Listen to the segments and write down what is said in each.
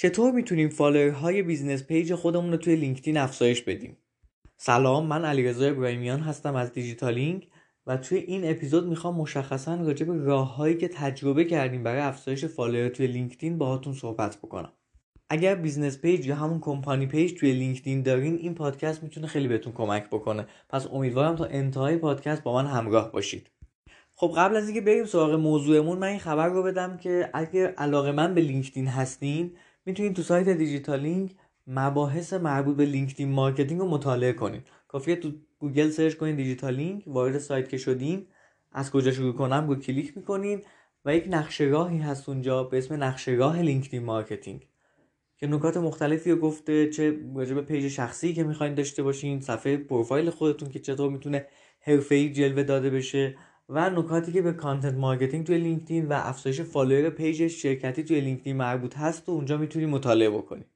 چطور می‌تونیم followerهای business page خودمون رو توی لینکدین افزایش بدیم؟ سلام من علیرضا ابراهیمیان هستم از دیجیتالینگ و توی این اپیزود می‌خوام مشخصا راجع به راههایی که تجربه کردیم برای افزایش follower توی لینکدین باهاتون صحبت بکنم. اگر business page یا همون company page توی لینکدین دارین این پادکست می‌تونه خیلی بهتون کمک بکنه. پس امیدوارم تا انتهای پادکست با من همراه باشید. خب قبل از اینکه بریم سراغ موضوعمون من این خبر رو بدم که اگر علاقه‌مند به لینکدین هستین می‌تونید تو سایت دیجیتالینگ مباحث مربوط به LinkedIn marketing رو مطالعه کنید. کافیه تو گوگل search کنید دیجیتالینگ وارد سایت که شدین از کجا شروع کنم رو کلیک می‌کنین و یک نقشه هست اونجا به اسم نقشه LinkedIn marketing که نکات مختلفی رو گفته چه راجع به پیج شخصی که می‌خواین داشته باشین صفحه پروفایل خودتون که چطور می‌تونه حرفه‌ای جلوه داده بشه. و نکاتی که به content marketing توی لینکدین و افزایش follower پیج شرکتی توی لینکدین مربوط هست و اونجا می‌تونید مطالعه بکنید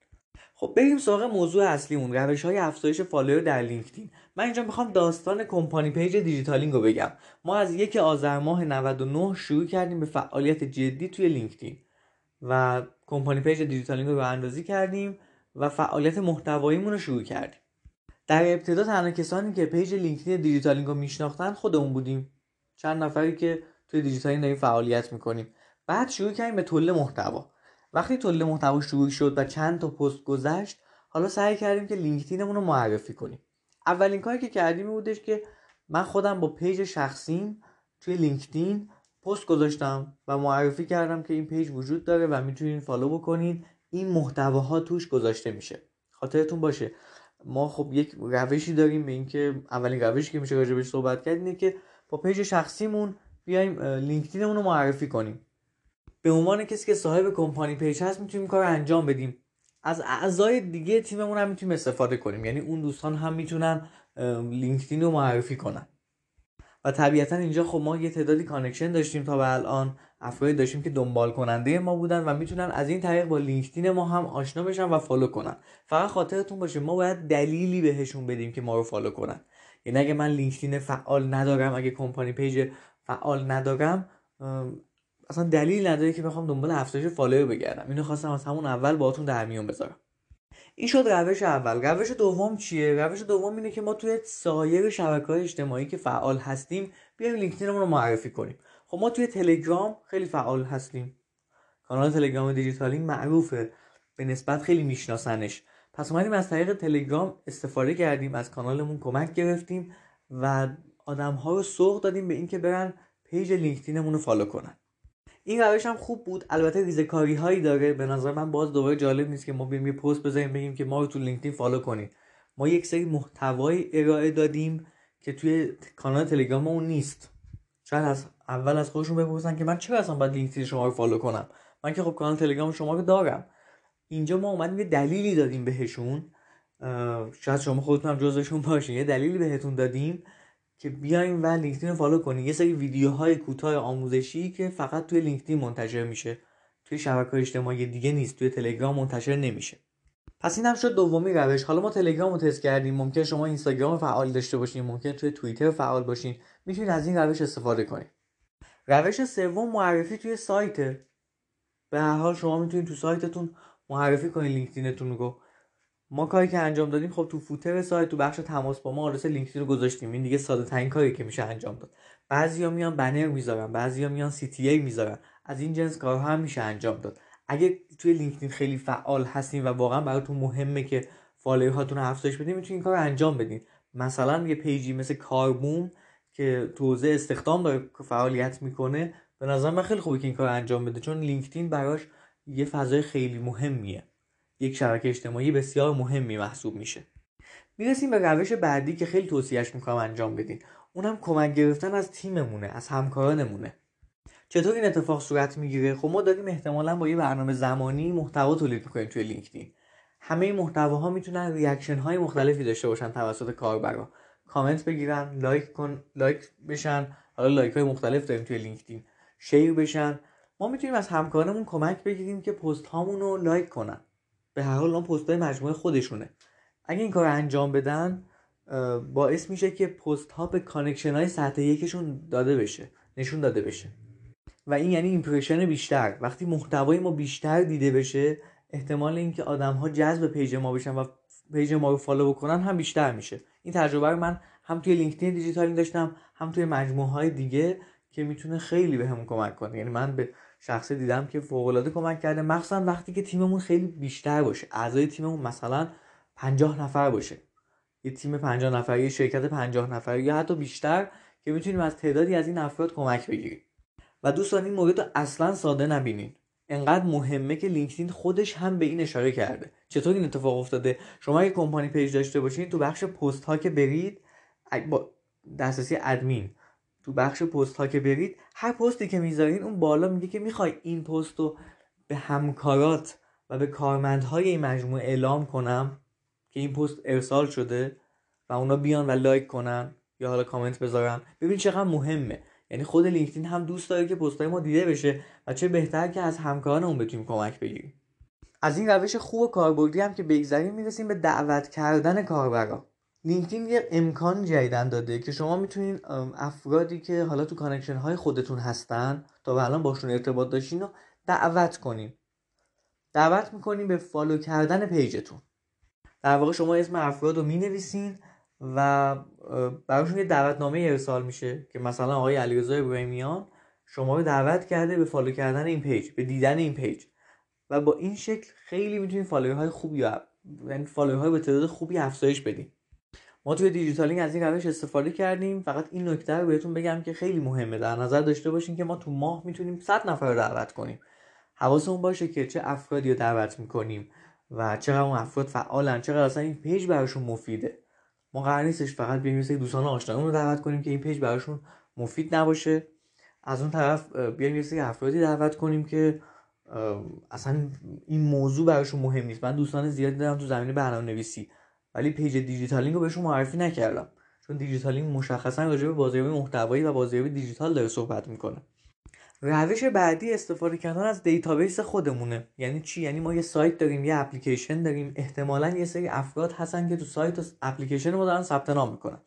خب بریم سراغ موضوع اصلیمون روش های افزایش follower در لینکدین من اینجا می‌خوام داستان company page دیجیتالینگ رو بگم. ما از یک آذر ماه 99 شروع کردیم به فعالیت جدی توی لینکدین و company page دیجیتالینگ رو راه‌اندازی کردیم و فعالیت محتواییمون رو شروع کردیم. در ابتدا تنها کسانی که پیج لینکدین دیجیتالینگ رو میشناختن خودمون بودیم. چند نفری که توی دیجیتالینگ داریم فعالیت می‌کنیم. بعد شروع کردیم به تولید محتوا. وقتی تولید محتوا شروع شد و چند تا پست گذشت حالا سعی کردیم که لینکدینمون رو معرفی کنیم. اولین کاری که کردیم بودش که من خودم با پیج شخصیم توی لینکدین پست گذاشتم و معرفی کردم که این پیج وجود داره و می‌تونین follow بکنین. این محتواها توش گذاشته میشه. خاطرتون باشه. ما خب یک روشی داریم به اینکه اولین روشی که میشه راجبش صحبت کرد اینه که با پیج شخصیمون بیایم لینکدینمون رو معرفی کنیم. به عنوان کسی که صاحب company page هست می‌تونیم کار انجام بدیم. از اعضای دیگه تیممون هم می‌تونیم استفاده کنیم. یعنی اون دوستان هم می‌تونن لینکدین رو معرفی کنن. و طبیعتا اینجا خب ما یه تعدادی connection داشتیم تا به الان. افرادی داشتیم که دنبال کننده ما بودن و می‌تونن از این طریق با لینکدین ما هم آشنا بشن و follow کنن. فقط خاطرتون باشه ما باید دلیلی بهشون بدیم که ما رو follow کنن. یعنی اگه من لینکدین فعال ندارم اگه company page فعال ندارم اصلا دلیل نداره که بخوام دنبال افزایش follower بگردم. اینو خواستم از همون اول باهاتون در میون بذارم. این شد روش اول. روش دوم چیه؟ روش دوم اینه که ما توی سایر شبکه های اجتماعی که فعال هستیم بیایم لینکدینمون رو معرفی کنیم. خب ما توی تلگرام خیلی فعال هستیم. کانال تلگرام دیجیتالینگ معروفه. به نسبت خیلی میشناسنش. پس اومدیم از طریق تلگرام استفاده کردیم از کانالمون کمک گرفتیم و آدم ها رو سوق دادیم به اینکه برن پیج لینکدینمون رو follow کنن. این روش هم خوب بود. البته ریزکاری هایی داره. به نظر من باز دوباره جالب نیست که ما بیایم یه پست بذاریم بگیم که ما رو تو لینکدین follow کنید ما یک سری محتوای ارائه دادیم که توی کانال تلگرام اون نیست. شاید از اول از خودشون بپرسن که من چرا اصلا باید لینکدین شما رو follow کنم؟ من که خب کانال تلگرام شما رو دارم. اینجا ما اومدیم یه دلیلی دادیم بهشون. شاید شما خودتون هم جزشون باشین یه دلیلی بهتون دادیم که بیایم و لینکدین رو follow کنیم یه سری ویدیوهای کوتاه آموزشی که فقط توی لینکدین منتشر میشه. توی شبکه اجتماعی دیگه نیست. توی تلگرام منتشر نمیشه. پس این هم شد دومین روش. حالا ما تلگرام رو تست کردیم. ممکن شما اینستاگرام فعال داشته باشین. ممکن توی توییتر فعال باشین. می‌تونید از این روش استفاده کنید روش سوم معرفی توی سایت. به هر حال شما می‌تونید تو سایتتون معرفی کنید لینکدینتون رو. ما کاری که انجام دادیم خب تو footer سایت تو بخش تماس با ما آدرس لینکدین رو گذاشتیم. این دیگه ساده ترین کاری که میشه انجام داد. بعضیا میان بنر می‌ذارن بعضیا میان CTA می‌ذارن. از این جنس کارها هم میشه انجام داد. اگه توی لینکدین خیلی فعال هستین و واقعا براتون مهمه که هاتون رو افزایش بدین می‌تونین این کار انجام بدین. مثلا یه پیجی مثل کاربوم که تو استخدام داره فعالیت می‌کنه به نظر من خیلی خوبه که این کار انجام بده. چون لینکدین براش یه فضای خیلی مهمیه. یک شبکه اجتماعی بسیار مهمی محسوب میشه. می‌رسیم به روش بعدی که خیلی توصیهش می‌کنم انجام بدین. اونم کمک گرفتن از تیممونه از همکارانمونه. چطور این اتفاق صورت می‌گیره؟ خب ما داریم احتمالا با یه برنامه زمانی محتوا تولید می‌کنیم توی لینکدین. همه محتواها می‌تونن reaction های مختلفی داشته باشن توسط کاربرا. کامنت بگیرن لایک کن لایک بشن. حالا لایک های مختلف داریم توی لینکدین. share بشن. ما می‌تونیم از همکارانمون کمک بگیریم که پست هامون رو لایک کنن. به هر حال اون پست های مجموعه خودشونه. اگه این کار انجام بدن باعث میشه که پست ها به connection های سطح یکشون داده بشه نشون داده بشه. و این یعنی impression بیشتر. وقتی محتوای ما بیشتر دیده بشه احتمال اینکه آدم ها جذب پیج ما بشن و پیج ما رو follow بکنن هم بیشتر میشه. این تجربه رو من هم توی لینکدین دیجیتالینگ داشتم هم توی مجموعه های دیگه که می‌تونه خیلی بهمون کمک کنه. یعنی من به شخصه دیدم که فوق العاده کمک کرده. مخصوصا وقتی که تیممون خیلی بیشتر باشه. اعضای تیممون مثلا 50 نفر باشه. یه تیم 50 نفری یه شرکت 50 نفری یا حتی بیشتر که می‌تونیم از تعدادی از این افراد کمک بگیریم. و دوستان این مورد رو اصلا ساده نبینین. انقدر مهمه که لینکدین خودش هم به این اشاره کرده. چطور این اتفاق افتاده؟ شما اگه company page داشته باشین تو بخش پست ها که برید با دسترسی ادمین تو بخش پست ها که برید هر پستی که می‌ذارین اون بالا میگه که می‌خوای این پست رو به همکارات و به کارمندهای این مجموعه اعلام کنم که این پست ارسال شده و اونا بیان و لایک کنن یا حالا کامنت بذارن. ببین چقدر مهمه. یعنی خود لینکدین هم دوست داره که پستای ما دیده بشه و چه بهتر که از همکارانمون بتونیم کمک بگیریم. از این روش خوب و کاربردی هم که بگذریم می‌رسیم به دعوت کردن کاربرا. لینکدین یه امکان جدیدن داده که شما می‌تونین افرادی که حالا تو connection های خودتون هستن تا به الان باشون ارتباط داشتین رو دعوت کنین. دعوت می‌کنین به follow کردن page تون. در واقع شما اسم افراد رو می‌نویسین و براشون یه دعوتنامه ارسال میشه که مثلا آقای علیرضا ابراهیمیان شما رو دعوت کرده به follow کردن این page به دیدن این page. و با این شکل خیلی می‌تونید follower های خوبی یعنی follower های به تعداد خوبی افزایش بدیم ما توی دیجیتالینگ از این روش استفاده کردیم. فقط این نکته رو بهتون بگم که خیلی مهمه. در نظر داشته باشین که ما تو ماه می‌تونیم 100 نفر رو دعوت کنیم. حواسمون باشه که چه افرادی رو دعوت می‌کنیم و چقدر اون افراد فعالن چقدر اصلا این page براشون مفیده. ما قرار نیستش فقط بیایم مثل دوستان آشنایمون رو دعوت کنیم که این page براشون مفید نباشه. از اون طرف بیایم یه سری افرادی دعوت کنیم که اصلا این موضوع براشون مهم نیست. من دوستان زیادی دارم تو زمینه برنامه نویسی ولی page دیجیتالینگ رو بهشون معرفی نکردم. چون دیجیتالینگ مشخصا راجع به بازاریابی محتوایی و بازاریابی دیجیتال داره صحبت می‌کنه. روش بعدی استفاده کردن از database خودمونه. یعنی چی؟ یعنی ما یه سایت داریم یه اپلیکیشن داریم. احتمالا یه سری افراد هستن که تو سایت و اپلیکیشن ما دارن ثبت نام می‌کنن.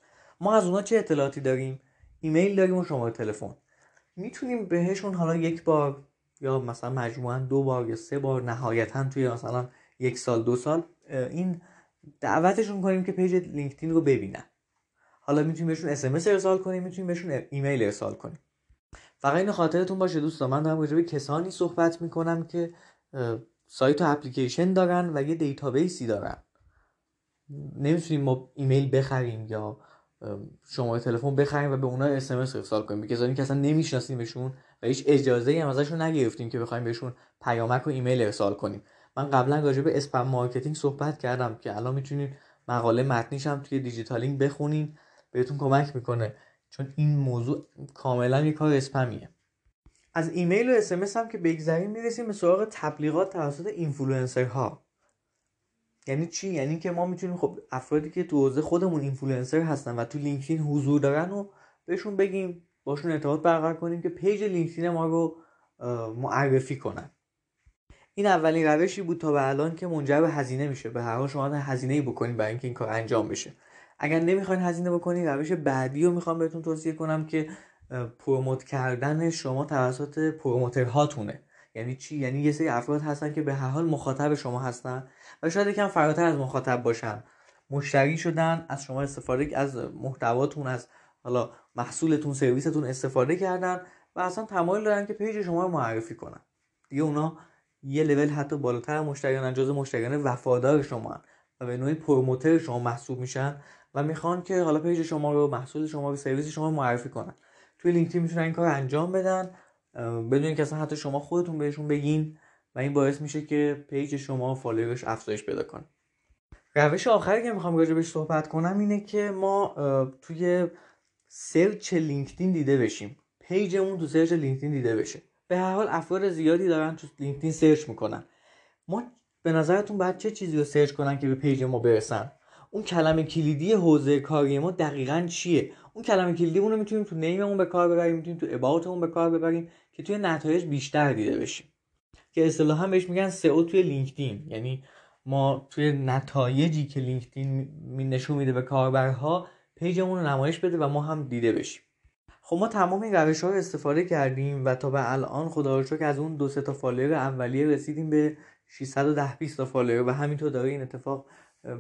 ما از اونها چه اطلاعاتی داریم؟ ایمیل داریم و شماره تلفن. می‌تونیم بهشون حالا یک بار یا مثلا مجموعا دو بار یا سه بار نهایتا توی مثلا یک سال دو سال این دعوتشون کنیم که page لینکدین رو ببینن. حالا می‌تونیم بهشون SMS ارسال کنیم می‌تونیم بهشون ایمیل ارسال کنیم. فقط این خاطرتون باشه دوستان من دارم راجع کسانی صحبت می‌کنم که سایت و اپلیکیشن دارن و یه database ی دارن. نمی‌تونیم ما ایمیل بخریم یا شماره تلفن بخریم و به اونا SMS ارسال کنیم. کسانی که اصلا نمیشناسیمشون و هیچ اجازه هم ازشون نگرفتیم که بخوایم بهشون پیامک و ایمیل ارسال کنیم. من قبلا راجع به spam marketing صحبت کردم که الان می‌تونید مقاله متنیش هم توی دیجیتالینگ بخونین بهتون کمک می‌کنه. چون این موضوع کاملا یه کار اسپمیه. از ایمیل و SMS هم که بگذریم می‌رسیم به سراغ تبلیغات توسط اینفلوئنسرها. یعنی چی؟ یعنی که ما می‌تونیم خب افرادی که تو حوزه خودمون اینفلوئنسر هستن و تو لینکدین حضور دارن و بهشون بگیم باشون ارتباط برقرار کنیم که page لینکدین ما رو معرفی کنن. این اولین روشی بود تا به الان که منجر به هزینه میشه. به هر حال شما هزینه ای بکنید برای اینکه این کار انجام بشه. اگر نمی‌خواین هزینه بکنید روش بعدی رو می‌خوام بهتون توصیه کنم که پروموت کردن شما توسط پروموترهاتونه. یعنی چی؟ یعنی یه سری افراد هستن که به هر حال مخاطب شما هستن و شاید یکم فراتر از مخاطب باشن. مشتری شدن از شما استفاده از محتواتون از حالا محصولتون سرویستون استفاده کردن و اصلا تمایل دارن که page شما رو معرفی کنن. دیگه اونا یه لول حتی بالاتر مشتریان جز مشتریان وفادار شما و به نوعی promoter شما محسوب میشن و می‌خوان که حالا page شما رو محصول شما رو سرویس شما معرفی کنن. توی لینکدین می‌تونن این کار انجام بدن. بدون اینکه اصلا حتی شما خودتون بهشون بگین و این باعث میشه که page شما follower ش افزایش پیدا کنه. روش آخری که می‌خوام راجع صحبت کنم اینه که ما توی search لینکدین دیده بشیم. page مون تو search لینکدین دیده بشه. به هر حال افراد زیادی دارن تو لینکدین search می‌کنن. ما به نظرتون باید چه چیزی رو search کنن که به page ما برسن؟ اون کلمه کلیدی حوزه کاری ما دقیقا چیه؟ اون کلمه کلیدی رو می‌تونیم تو name مون به کار ببریم می‌تونیم تو about مون به کار ببریم که توی نتایج بیشتر دیده بشیم. که اصطلاحا بهش میگن SEO توی لینکدین. یعنی ما توی نتایجی که لینکدین نشون میده به کاربرها page مون رو نمایش بده و ما هم دیده بشیم. خب ما تمام این روش ها رو استفاده کردیم و تا به الان خدا رو از اون دو سه تا follower اولیه رسیدیم به 610 20 تا follower و همینطور داره این اتفاق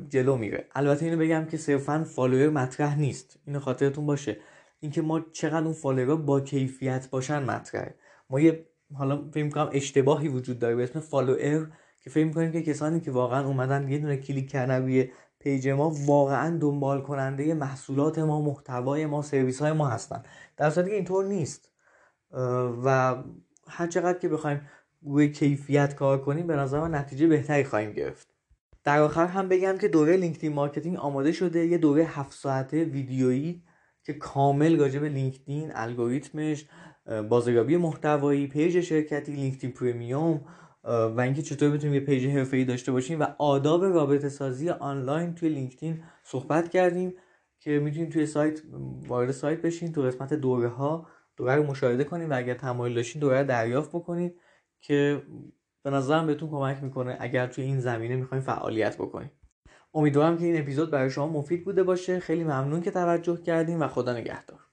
جلو میره. البته اینو بگم که صرفا follower مطرح نیست. اینو خاطرتون باشه. اینکه ما چقدر اون follower با کیفیت باشن مطرحه. ما یه حالا فکر کنم اشتباهی وجود داره به اسم follower که فکر کنیم که کسانی که واقعا اومدن یه دونه کلیک کردن روی page ما واقعا دنبال کننده محصولات ما محتوای ما سرویس های ما هستن. در صورتی که اینطور نیست. و هر چقدر که بخوایم روی کیفیت کار کنیم به نظر من نتیجه بهتری خواهیم گرفت. در آخر هم بگم که دوره لینکدین marketing آماده شده. یه دوره هفت ساعته ویدیویی که کامل راجع به لینکدین الگوریتمش بازاریابی محتوایی page شرکتی لینکدین Premium و اینکه چطور بتونیم یه page حرفه‌ای داشته باشیم و آداب رابطه سازی آنلاین توی لینکدین صحبت کردیم که می‌تونید توی سایت وارد سایت بشین تو قسمت دوره ها دوره رو مشاهده کنید و اگر تمایل داشتین دوره دریافت بکنید که به نظرم بهتون کمک می‌کنه اگر توی این زمینه می‌خوایم فعالیت بکنیم. امیدوارم که این اپیزود برای شما مفید بوده باشه. خیلی ممنون که توجه کردیم و خدا نگهدار.